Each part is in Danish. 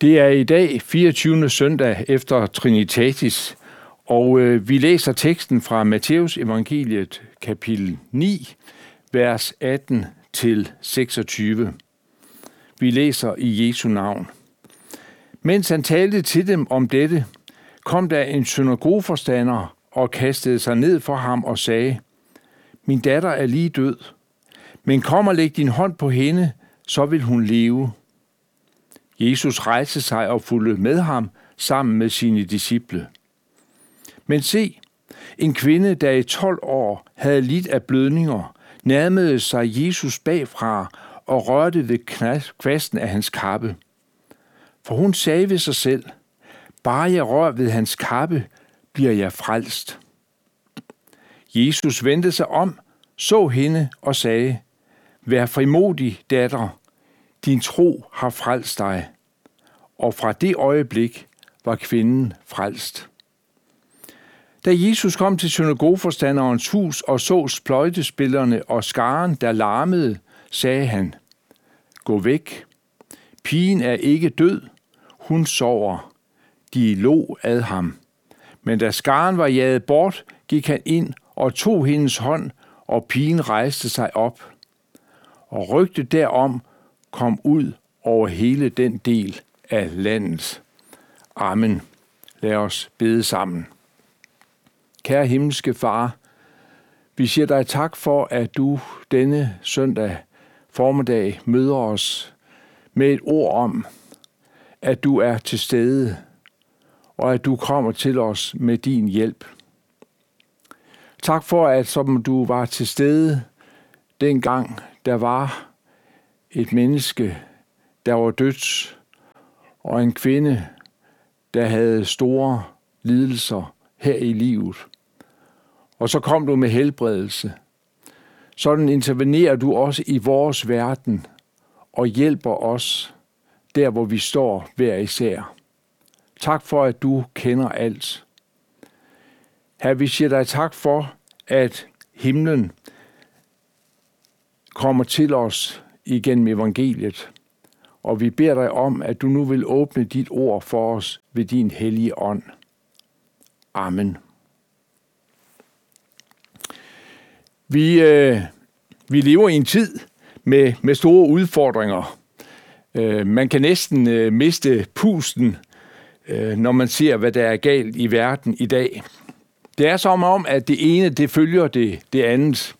Det er i dag 24. søndag efter Trinitatis, og øh, vi læser teksten fra Matteus evangeliet kapitel 9, vers 18 til 26. Vi læser i Jesu navn. Mens han talte til dem om dette, kom der en synagogeforstander og kastede sig ned for ham og sagde, Min datter er lige død, men kom og læg din hånd på hende, så vil hun leve. Jesus rejste sig og fulgte med ham sammen med sine disciple. Men se, en kvinde, der i 12 år havde lidt af blødninger, nærmede sig Jesus bagfra og rørte ved kvasten af hans kappe. For hun sagde ved sig selv, bare jeg rør ved hans kappe, bliver jeg frelst. Jesus vendte sig om, så hende og sagde, Vær frimodig, datter, din tro har frelst dig. Og fra det øjeblik var kvinden frelst. Da Jesus kom til synagogeforstanderens hus og så spløjtespillerne og skaren, der larmede, sagde han, Gå væk. Pigen er ikke død. Hun sover. De lå ad ham. Men da skaren var jaget bort, gik han ind og tog hendes hånd, og pigen rejste sig op. Og rygtet derom kom ud over hele den del af landet. Amen. Lad os bede sammen. Kære himmelske far, vi siger dig tak for, at du denne søndag formiddag møder os med et ord om, at du er til stede, og at du kommer til os med din hjælp. Tak for, at som du var til stede dengang, der var et menneske, der var dødt, og en kvinde, der havde store lidelser her i livet. Og så kom du med helbredelse. Sådan intervenerer du også i vores verden og hjælper os der, hvor vi står hver især. Tak for, at du kender alt. Her vi siger dig tak for, at himlen kommer til os igennem evangeliet. Og vi beder dig om, at du nu vil åbne dit ord for os ved din hellige ånd. Amen. Vi, øh, vi lever i en tid med, med store udfordringer. Øh, man kan næsten øh, miste pusten, øh, når man ser, hvad der er galt i verden i dag. Det er som om, at det ene det følger det, det andet.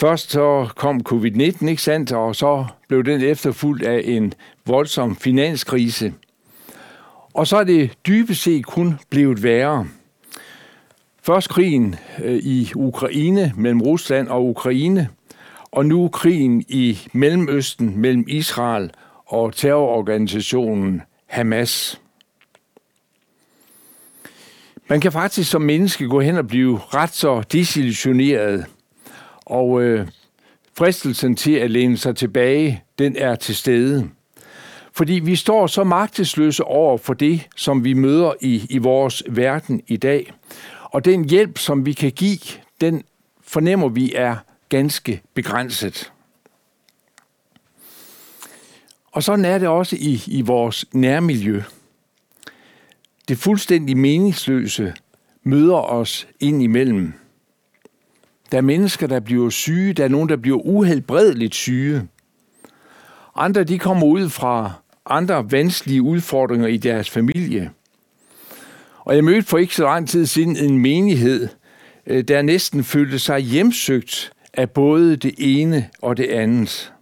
Først så kom covid-19, ikke sandt, og så blev den efterfulgt af en voldsom finanskrise. Og så er det dybest set kun blevet værre. Først krigen øh, i Ukraine mellem Rusland og Ukraine, og nu krigen i Mellemøsten mellem Israel og terrororganisationen Hamas. Man kan faktisk som menneske gå hen og blive ret så desillusioneret, og øh, fristelsen til at læne sig tilbage, den er til stede. Fordi vi står så magtesløse over for det, som vi møder i, i vores verden i dag. Og den hjælp, som vi kan give, den fornemmer vi er ganske begrænset. Og sådan er det også i, i vores nærmiljø. Det fuldstændig meningsløse møder os ind imellem. Der er mennesker, der bliver syge. Der er nogen, der bliver uhelbredeligt syge. Andre de kommer ud fra andre vanskelige udfordringer i deres familie. Og jeg mødte for ikke så lang tid siden en menighed, øh, der næsten følte sig hjemsøgt af både det ene og det andet.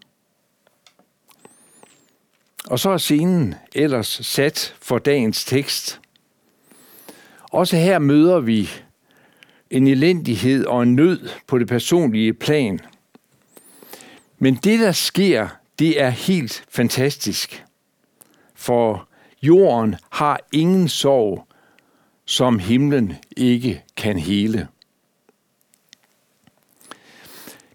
Og så er scenen ellers sat for dagens tekst. Også her møder vi en elendighed og en nød på det personlige plan. Men det, der sker, det er helt fantastisk. For jorden har ingen sorg, som himlen ikke kan hele.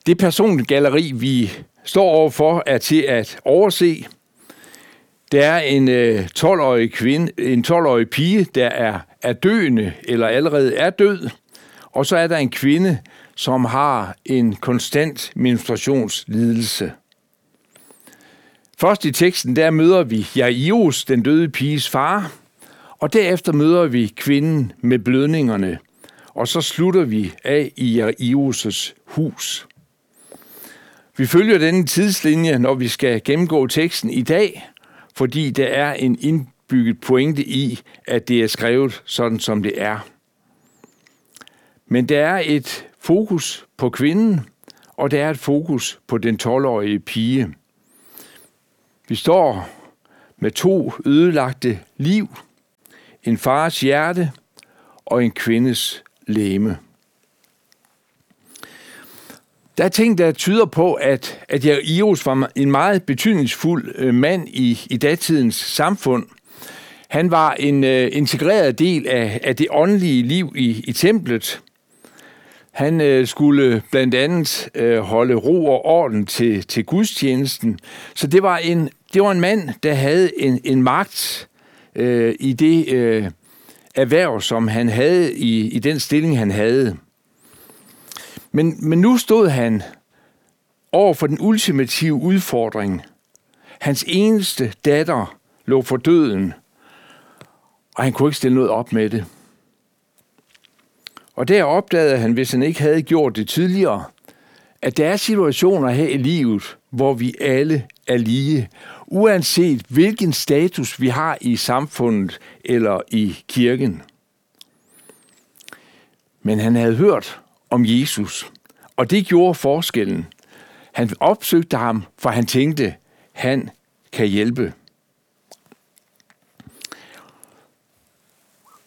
Det persongalleri, vi står overfor, er til at overse. Der er en øh, 12-årig kvinde, en 12-årig pige, der er, er døende eller allerede er død. Og så er der en kvinde, som har en konstant menstruationslidelse. Først i teksten, der møder vi Jairus, den døde piges far, og derefter møder vi kvinden med blødningerne, og så slutter vi af i Jairus' hus. Vi følger denne tidslinje, når vi skal gennemgå teksten i dag, fordi der er en indbygget pointe i, at det er skrevet sådan, som det er. Men der er et fokus på kvinden, og der er et fokus på den 12-årige pige. Vi står med to ødelagte liv, en fars hjerte og en kvindes læme. Der er ting, der tyder på, at, at Jairus var en meget betydningsfuld øh, mand i, i datidens samfund. Han var en øh, integreret del af, af det åndelige liv i, i templet. Han øh, skulle blandt andet øh, holde ro og orden til, til gudstjenesten. Så det var en, det var en mand, der havde en, en magt øh, i det øh, erhverv, som han havde, i, i den stilling, han havde. Men, men nu stod han over for den ultimative udfordring. Hans eneste datter lå for døden, og han kunne ikke stille noget op med det. Og der opdagede han, hvis han ikke havde gjort det tidligere, at der er situationer her i livet, hvor vi alle er lige, uanset hvilken status vi har i samfundet eller i kirken. Men han havde hørt om Jesus. Og det gjorde forskellen. Han opsøgte ham, for han tænkte, han kan hjælpe.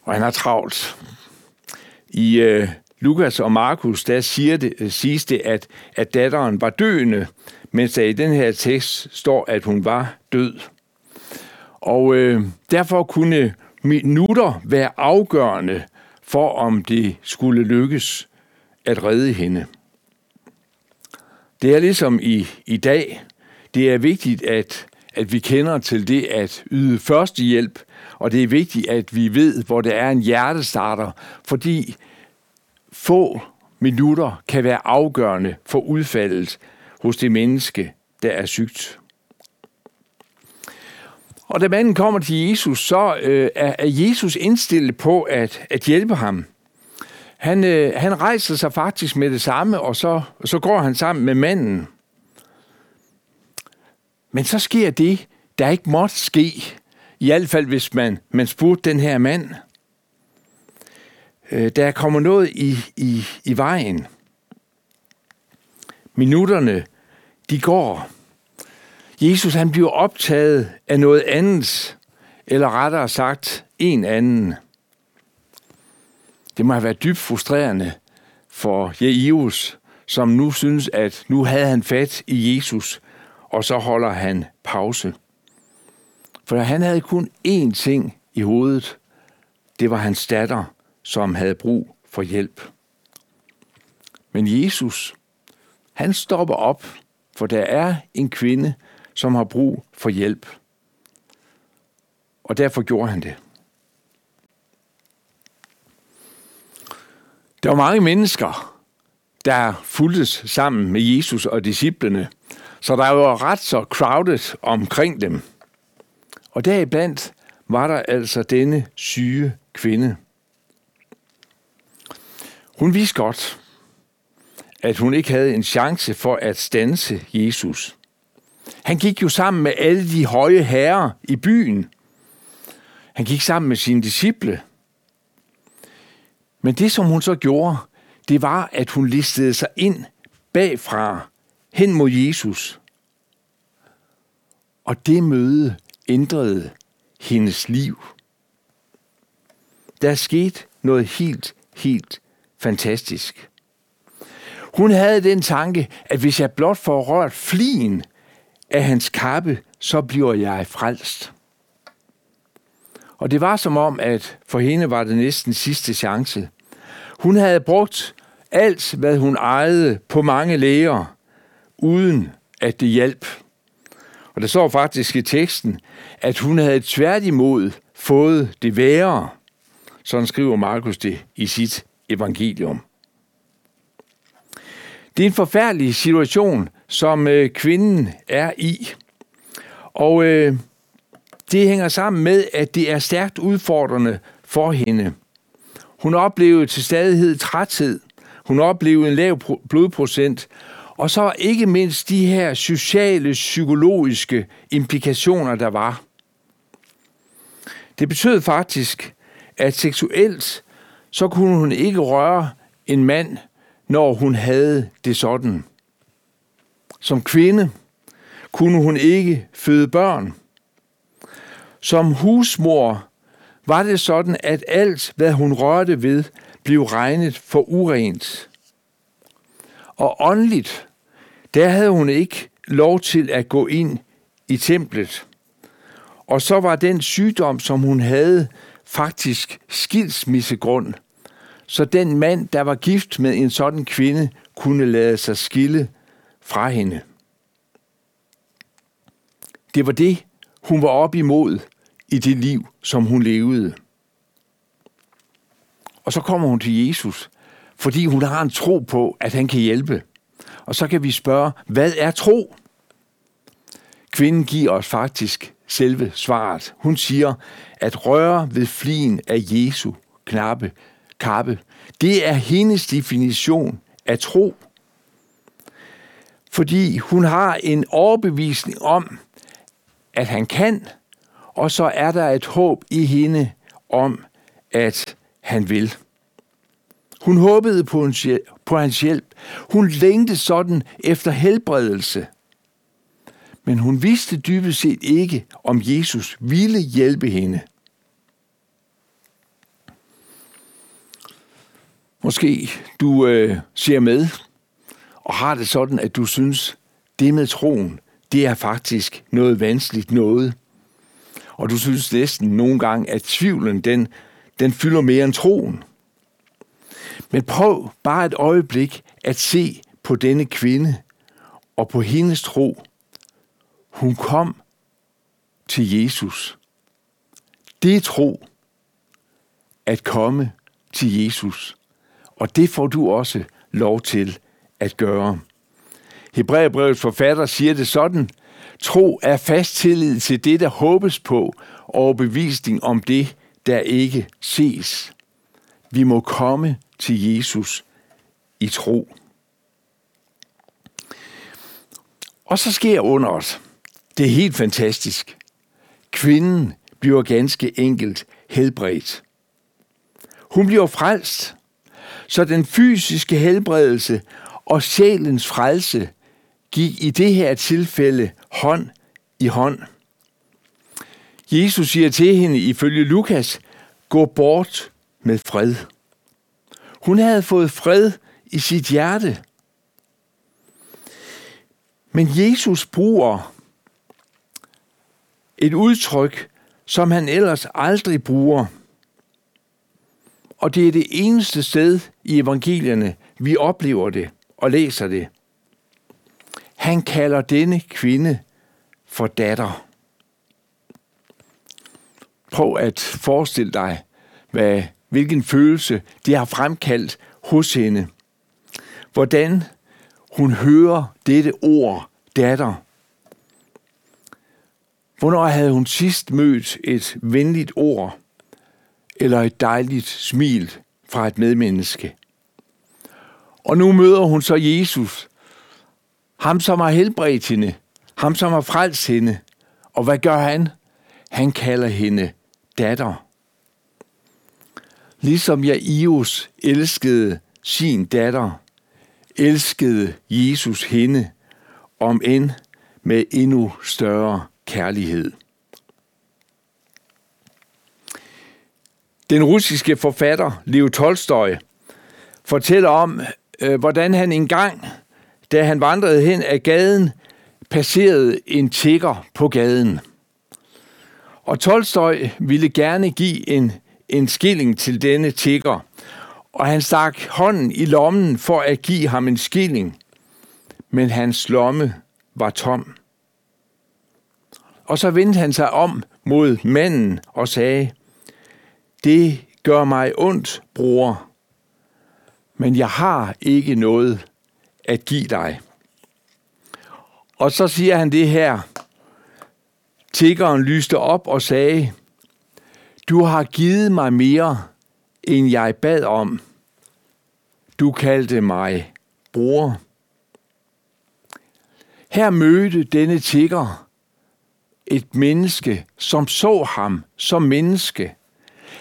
Og han har travlt. I øh, Lukas og Markus, der siger det, øh, siges det, at, at datteren var døende, mens der i den her tekst står, at hun var død. Og øh, derfor kunne minutter være afgørende for, om det skulle lykkes at redde hende. Det er ligesom i, i dag. Det er vigtigt, at, at vi kender til det at yde førstehjælp, og det er vigtigt, at vi ved, hvor der er en hjertestarter, fordi få minutter kan være afgørende for udfaldet hos det menneske, der er sygt. Og da manden kommer til Jesus, så øh, er, Jesus indstillet på at, at hjælpe ham. Han, øh, han rejser sig faktisk med det samme, og så, så går han sammen med manden. Men så sker det, der ikke måtte ske. I hvert fald, hvis man, man spurgte den her mand. Øh, der kommer noget i, i, i vejen. Minutterne, de går. Jesus han bliver optaget af noget andet, eller rettere sagt en anden. Det må have været dybt frustrerende for Jairus, som nu synes, at nu havde han fat i Jesus, og så holder han pause. For han havde kun én ting i hovedet. Det var hans datter, som havde brug for hjælp. Men Jesus, han stopper op, for der er en kvinde, som har brug for hjælp. Og derfor gjorde han det. Der var mange mennesker, der fuldtes sammen med Jesus og disciplene, så der var ret så crowded omkring dem. Og deriblandt var der altså denne syge kvinde. Hun vidste godt, at hun ikke havde en chance for at stanse Jesus. Han gik jo sammen med alle de høje herrer i byen. Han gik sammen med sine disciple. Men det, som hun så gjorde, det var, at hun listede sig ind bagfra hen mod Jesus. Og det møde ændrede hendes liv. Der skete noget helt, helt fantastisk. Hun havde den tanke, at hvis jeg blot får rørt flien af hans kappe, så bliver jeg frelst. Og det var som om, at for hende var det næsten sidste chance. Hun havde brugt alt, hvad hun ejede på mange læger, uden at det hjalp. Og der står faktisk i teksten, at hun havde tværtimod fået det værre. Sådan skriver Markus det i sit evangelium. Det er en forfærdelig situation, som øh, kvinden er i. Og øh, det hænger sammen med, at det er stærkt udfordrende for hende. Hun oplevede til stadighed træthed. Hun oplevede en lav blodprocent. Og så ikke mindst de her sociale, psykologiske implikationer, der var. Det betød faktisk, at seksuelt, så kunne hun ikke røre en mand, når hun havde det sådan. Som kvinde kunne hun ikke føde børn. Som husmor var det sådan, at alt, hvad hun rørte ved, blev regnet for urent. Og åndeligt, der havde hun ikke lov til at gå ind i templet. Og så var den sygdom, som hun havde, faktisk skilsmissegrund. Så den mand, der var gift med en sådan kvinde, kunne lade sig skille fra hende. Det var det, hun var op imod i det liv, som hun levede. Og så kommer hun til Jesus, fordi hun har en tro på, at han kan hjælpe. Og så kan vi spørge, hvad er tro? Kvinden giver os faktisk selve svaret. Hun siger, at røre ved flien af Jesu knappe, kappe, det er hendes definition af tro. Fordi hun har en overbevisning om, at han kan, og så er der et håb i hende om, at han vil. Hun håbede på hans, hjælp, på hans hjælp. Hun længte sådan efter helbredelse. Men hun vidste dybest set ikke, om Jesus ville hjælpe hende. Måske du øh, ser med og har det sådan, at du synes, det med troen, det er faktisk noget vanskeligt noget. Og du synes næsten nogle gange, at tvivlen, den, den fylder mere end troen. Men prøv bare et øjeblik at se på denne kvinde og på hendes tro. Hun kom til Jesus. Det er tro at komme til Jesus. Og det får du også lov til at gøre. Hebræerbrevets forfatter siger det sådan, tro er fast tillid til det, der håbes på, og bevisning om det, der ikke ses. Vi må komme til Jesus i tro. Og så sker under os. Det er helt fantastisk. Kvinden bliver ganske enkelt helbredt. Hun bliver frelst, så den fysiske helbredelse og sjælens frelse gik i det her tilfælde hånd i hånd. Jesus siger til hende ifølge Lukas, gå bort med fred. Hun havde fået fred i sit hjerte. Men Jesus bruger et udtryk, som han ellers aldrig bruger. Og det er det eneste sted i evangelierne, vi oplever det og læser det. Han kalder denne kvinde for datter. Prøv at forestille dig, hvad, hvilken følelse det har fremkaldt hos hende. Hvordan hun hører dette ord, datter. Hvornår havde hun sidst mødt et venligt ord eller et dejligt smil fra et medmenneske? Og nu møder hun så Jesus, ham som har helbredt hende, ham som har frelst hende. Og hvad gør han? Han kalder hende datter. Ligesom Jairus elskede sin datter, elskede Jesus hende, om end med endnu større kærlighed. Den russiske forfatter Leo Tolstoy fortæller om, øh, hvordan han engang, da han vandrede hen ad gaden, passerede en tigger på gaden. Og Tolstoy ville gerne give en, en skilling til denne tigger, og han stak hånden i lommen for at give ham en skilling, men hans lomme var tom. Og så vendte han sig om mod manden og sagde, det gør mig ondt, bror, men jeg har ikke noget at give dig. Og så siger han det her, Tiggeren lyste op og sagde, Du har givet mig mere, end jeg bad om. Du kaldte mig bror. Her mødte denne tigger et menneske, som så ham som menneske.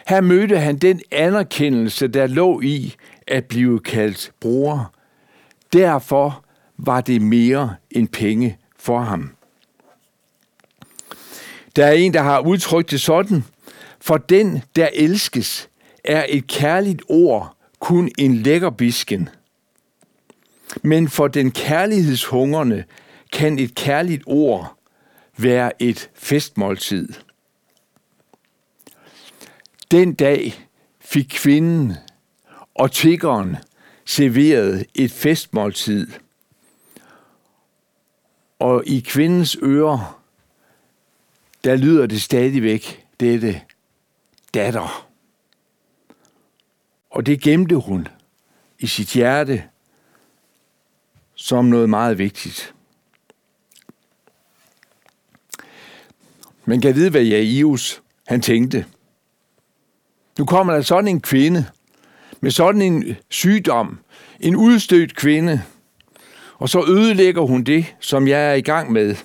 Her mødte han den anerkendelse, der lå i at blive kaldt bror. Derfor var det mere end penge for ham. Der er en, der har udtrykt det sådan, for den, der elskes, er et kærligt ord kun en lækker bisken. Men for den kærlighedshungerne kan et kærligt ord være et festmåltid. Den dag fik kvinden og tiggeren serveret et festmåltid. Og i kvindens ører, der lyder det stadigvæk dette datter. Og det gemte hun i sit hjerte som noget meget vigtigt. Man kan vide, hvad Jairus han tænkte. Nu kommer der sådan en kvinde med sådan en sygdom, en udstødt kvinde, og så ødelægger hun det, som jeg er i gang med.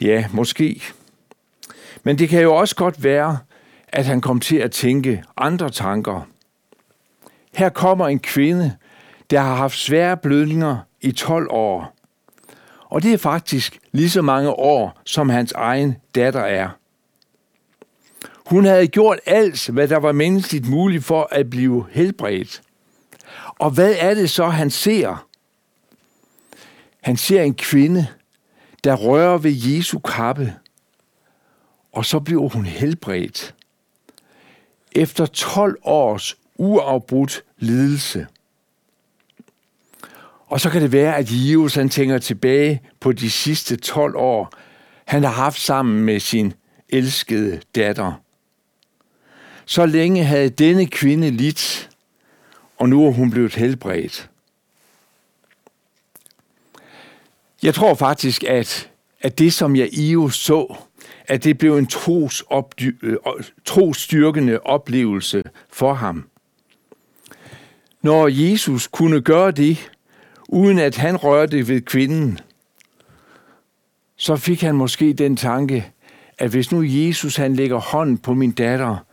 Ja, måske. Men det kan jo også godt være, at han kom til at tænke andre tanker. Her kommer en kvinde, der har haft svære blødninger i 12 år. Og det er faktisk lige så mange år, som hans egen datter er. Hun havde gjort alt, hvad der var menneskeligt muligt for at blive helbredt. Og hvad er det så, han ser? Han ser en kvinde, der rører ved Jesu kappe, og så bliver hun helbredt. Efter 12 års uafbrudt lidelse. Og så kan det være, at Jesus han tænker tilbage på de sidste 12 år, han har haft sammen med sin elskede datter. Så længe havde denne kvinde lidt, og nu er hun blevet helbredt. Jeg tror faktisk, at, at det, som jeg i så, at det blev en tros opdy- øh, trosstyrkende oplevelse for ham. Når Jesus kunne gøre det, uden at han rørte ved kvinden, så fik han måske den tanke, at hvis nu Jesus han lægger hånden på min datter,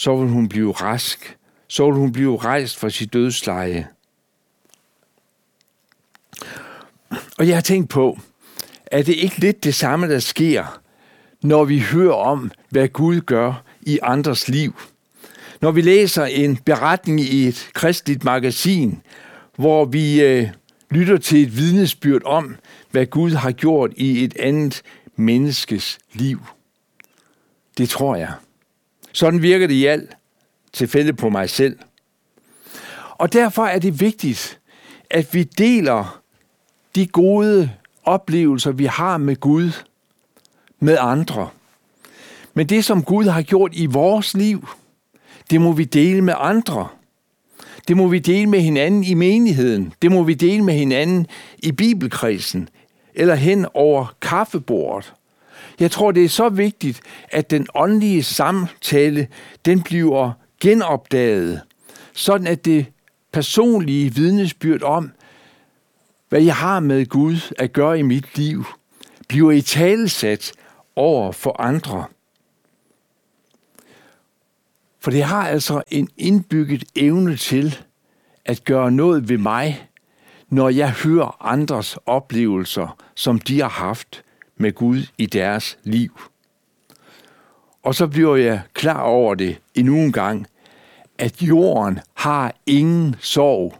så vil hun blive rask, så vil hun blive rejst fra sit dødsleje. Og jeg har tænkt på, er det ikke lidt det samme, der sker, når vi hører om, hvad Gud gør i andres liv. Når vi læser en beretning i et kristligt magasin, hvor vi øh, lytter til et vidnesbyrd om, hvad Gud har gjort i et andet menneskes liv. Det tror jeg. Sådan virker det i alt tilfælde på mig selv. Og derfor er det vigtigt, at vi deler de gode oplevelser, vi har med Gud, med andre. Men det, som Gud har gjort i vores liv, det må vi dele med andre. Det må vi dele med hinanden i menigheden. Det må vi dele med hinanden i bibelkredsen. Eller hen over kaffebordet. Jeg tror, det er så vigtigt, at den åndelige samtale, den bliver genopdaget, sådan at det personlige vidnesbyrd om, hvad jeg har med Gud at gøre i mit liv, bliver i talesat over for andre. For det har altså en indbygget evne til at gøre noget ved mig, når jeg hører andres oplevelser, som de har haft med Gud i deres liv. Og så bliver jeg klar over det endnu en gang, at jorden har ingen sorg,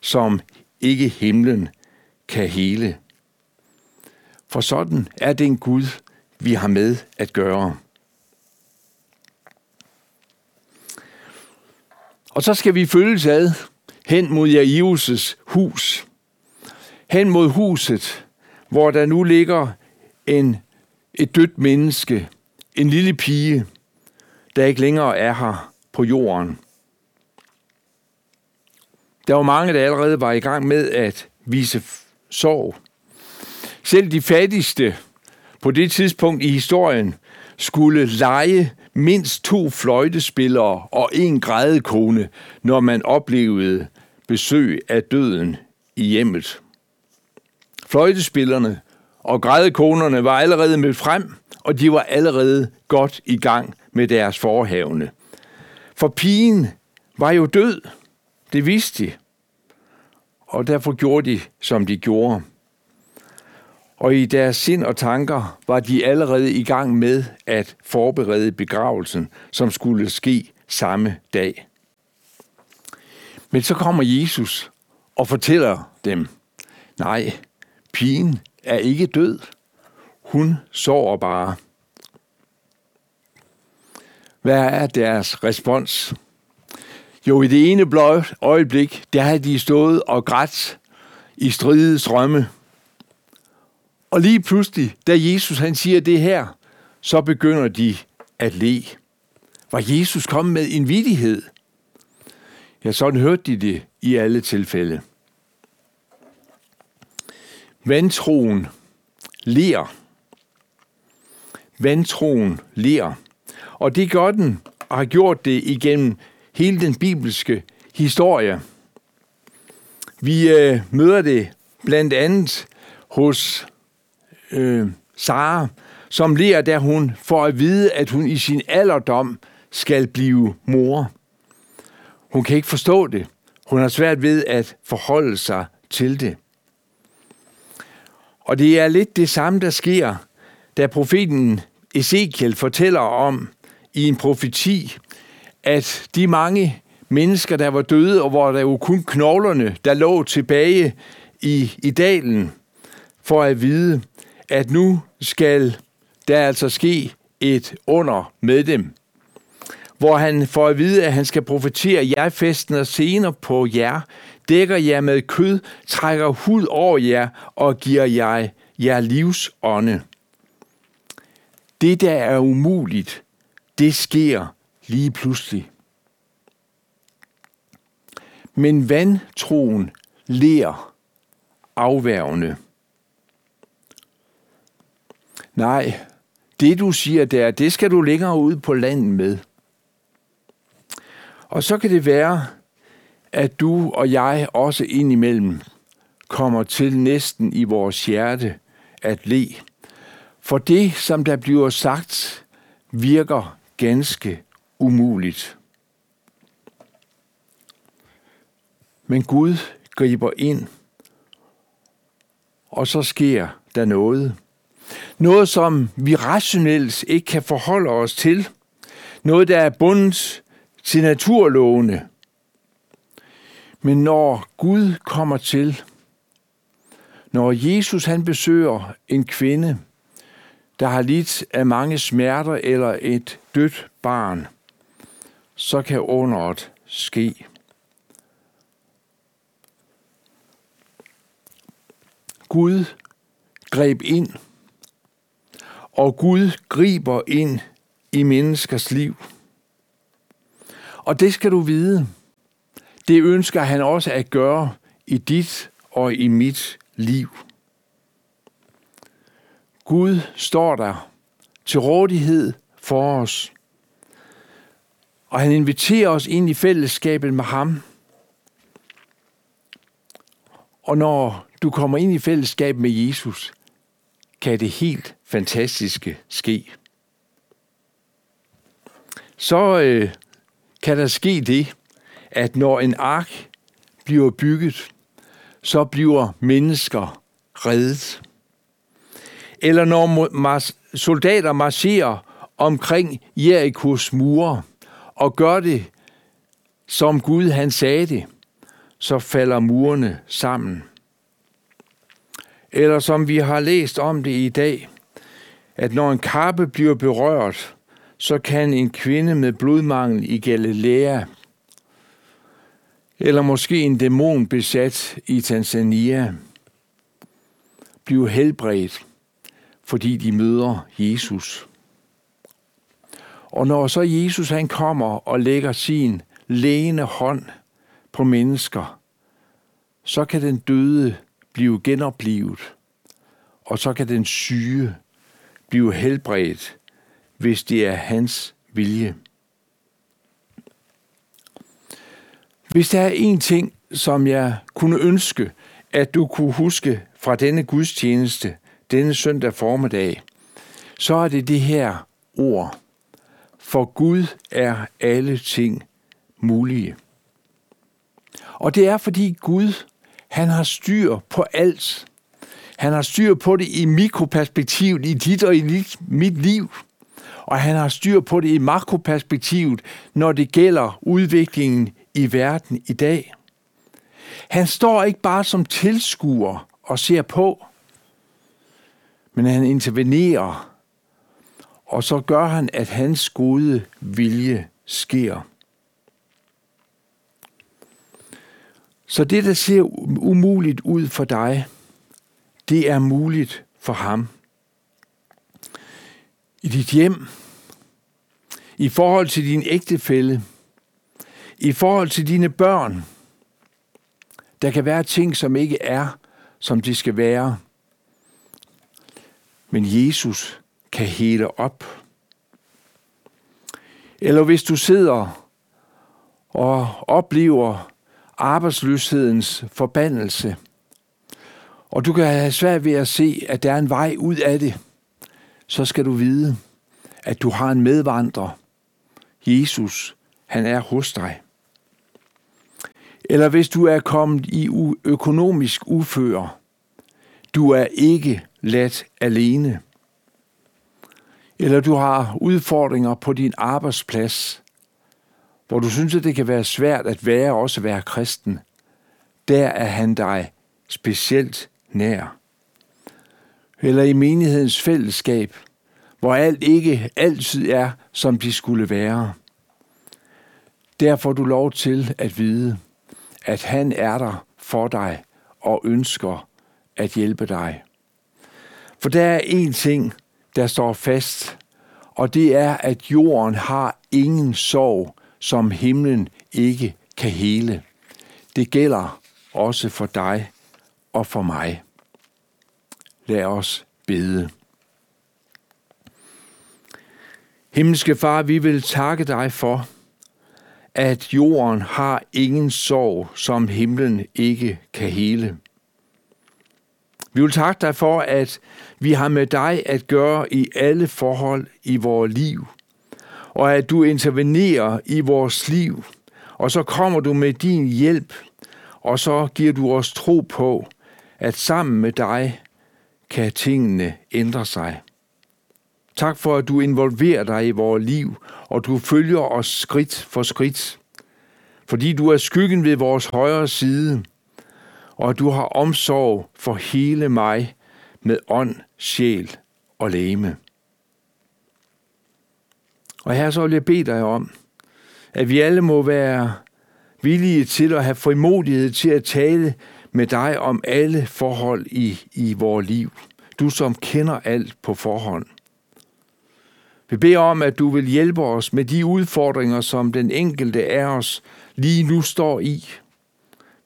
som ikke himlen kan hele. For sådan er den Gud, vi har med at gøre. Og så skal vi følges ad hen mod Jairus' hus. Hen mod huset, hvor der nu ligger en, et dødt menneske, en lille pige, der ikke længere er her på jorden. Der var mange, der allerede var i gang med at vise sorg. Selv de fattigste på det tidspunkt i historien skulle lege mindst to fløjtespillere og en grædekone, når man oplevede besøg af døden i hjemmet. Fløjtespillerne og grædekonerne var allerede mødt frem, og de var allerede godt i gang med deres forhavne. For pigen var jo død, det vidste de, og derfor gjorde de, som de gjorde. Og i deres sind og tanker var de allerede i gang med at forberede begravelsen, som skulle ske samme dag. Men så kommer Jesus og fortæller dem, nej, pigen er ikke død. Hun sover bare. Hvad er deres respons? Jo, i det ene blå øjeblik, der havde de stået og grædt i stride strømme. Og lige pludselig, da Jesus han siger det her, så begynder de at le. Var Jesus kommet med en vidighed? Ja, sådan hørte de det i alle tilfælde. Vantroen ler. Vantroen ler. Og det gør den, og har gjort det igennem hele den bibelske historie. Vi øh, møder det blandt andet hos øh, Sara, som ler, da hun får at vide, at hun i sin alderdom skal blive mor. Hun kan ikke forstå det. Hun har svært ved at forholde sig til det. Og det er lidt det samme, der sker, da profeten Ezekiel fortæller om i en profeti, at de mange mennesker, der var døde, og hvor der jo kun knoglerne, der lå tilbage i, i dalen, for at vide, at nu skal der altså ske et under med dem. Hvor han får at vide, at han skal profetere, jeg festner senere på jer, dækker jer med kød, trækker hud over jer og giver jeg jer livsånde. Det, der er umuligt, det sker lige pludselig. Men vandtroen ler afværgende. Nej, det du siger der, det skal du længere ud på landet med. Og så kan det være, at du og jeg også indimellem kommer til næsten i vores hjerte at le. For det, som der bliver sagt, virker ganske umuligt. Men Gud griber ind, og så sker der noget. Noget, som vi rationelt ikke kan forholde os til. Noget, der er bundet til naturlovene. Men når Gud kommer til, når Jesus han besøger en kvinde, der har lidt af mange smerter eller et dødt barn, så kan underet ske. Gud greb ind, og Gud griber ind i menneskers liv. Og det skal du vide. Det ønsker han også at gøre i dit og i mit liv. Gud står der til rådighed for os. Og han inviterer os ind i fællesskabet med ham. Og når du kommer ind i fællesskab med Jesus, kan det helt fantastiske ske. Så øh, kan der ske det, at når en ark bliver bygget, så bliver mennesker reddet. Eller når soldater marcherer omkring Jerikos mure og gør det, som Gud han sagde det, så falder murene sammen. Eller som vi har læst om det i dag, at når en kappe bliver berørt, så kan en kvinde med blodmangel i Galilea, eller måske en dæmon besat i Tanzania, blive helbredt, fordi de møder Jesus. Og når så Jesus han kommer og lægger sin lægende hånd på mennesker, så kan den døde blive genoplevet, og så kan den syge blive helbredt, hvis det er hans vilje. Hvis der er en ting, som jeg kunne ønske, at du kunne huske fra denne gudstjeneste, denne søndag formiddag, så er det det her ord. For Gud er alle ting mulige. Og det er fordi Gud, han har styr på alt. Han har styr på det i mikroperspektivet i dit og i mit liv. Og han har styr på det i makroperspektivet, når det gælder udviklingen i verden i dag. Han står ikke bare som tilskuer og ser på, men han intervenerer, og så gør han, at hans gode vilje sker. Så det, der ser umuligt ud for dig, det er muligt for ham. I dit hjem, i forhold til din ægtefælle, i forhold til dine børn. Der kan være ting, som ikke er, som de skal være. Men Jesus kan hele op. Eller hvis du sidder og oplever arbejdsløshedens forbandelse, og du kan have svært ved at se, at der er en vej ud af det, så skal du vide, at du har en medvandrer. Jesus, han er hos dig. Eller hvis du er kommet i økonomisk uføre, du er ikke ladt alene. Eller du har udfordringer på din arbejdsplads, hvor du synes, at det kan være svært at være også at være kristen. Der er han dig specielt nær. Eller i menighedens fællesskab, hvor alt ikke altid er, som de skulle være. Der får du lov til at vide, at han er der for dig og ønsker at hjælpe dig. For der er én ting, der står fast, og det er, at jorden har ingen sorg, som himlen ikke kan hele. Det gælder også for dig og for mig. Lad os bede. Himmelske Far, vi vil takke dig for, at jorden har ingen sorg, som himlen ikke kan hele. Vi vil takke dig for, at vi har med dig at gøre i alle forhold i vores liv, og at du intervenerer i vores liv, og så kommer du med din hjælp, og så giver du os tro på, at sammen med dig kan tingene ændre sig. Tak for, at du involverer dig i vores liv, og du følger os skridt for skridt. Fordi du er skyggen ved vores højre side, og du har omsorg for hele mig med ånd, sjæl og læme. Og her så vil jeg bede dig om, at vi alle må være villige til at have frimodighed til at tale med dig om alle forhold i, i vores liv. Du som kender alt på forhånd. Vi beder om, at du vil hjælpe os med de udfordringer, som den enkelte af os lige nu står i.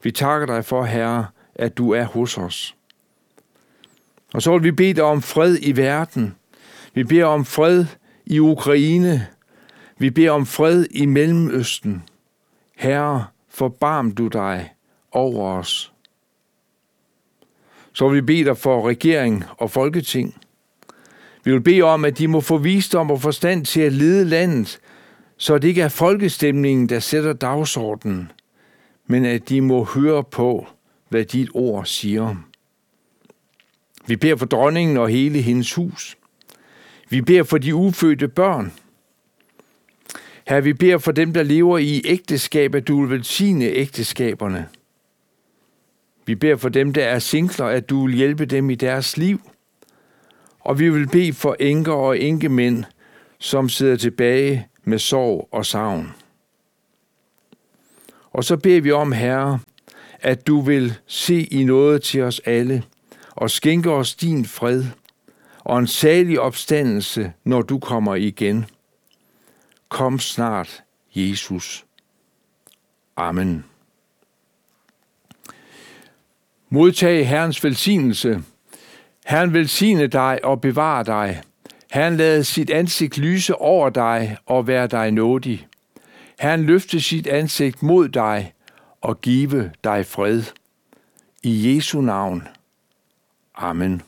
Vi takker dig for, Herre, at du er hos os. Og så vil vi bede dig om fred i verden. Vi beder om fred i Ukraine. Vi beder om fred i Mellemøsten. Herre, forbarm du dig over os. Så vil vi bede dig for regering og folketing. Vi vil bede om, at de må få visdom og forstand til at lede landet, så det ikke er folkestemningen, der sætter dagsordenen, men at de må høre på, hvad dit ord siger. Vi beder for dronningen og hele hendes hus. Vi beder for de ufødte børn. Her vi beder for dem, der lever i ægteskab, at du vil velsigne ægteskaberne. Vi beder for dem, der er singler, at du vil hjælpe dem i deres liv. Og vi vil bede for enker og enkemænd, som sidder tilbage med sorg og savn. Og så beder vi om, Herre, at du vil se i noget til os alle og skænke os din fred og en salig opstandelse, når du kommer igen. Kom snart, Jesus. Amen. Modtag Herrens velsignelse. Herren velsigne dig og bevare dig. Herren lade sit ansigt lyse over dig og være dig nådig. Herren løfte sit ansigt mod dig og give dig fred. I Jesu navn. Amen.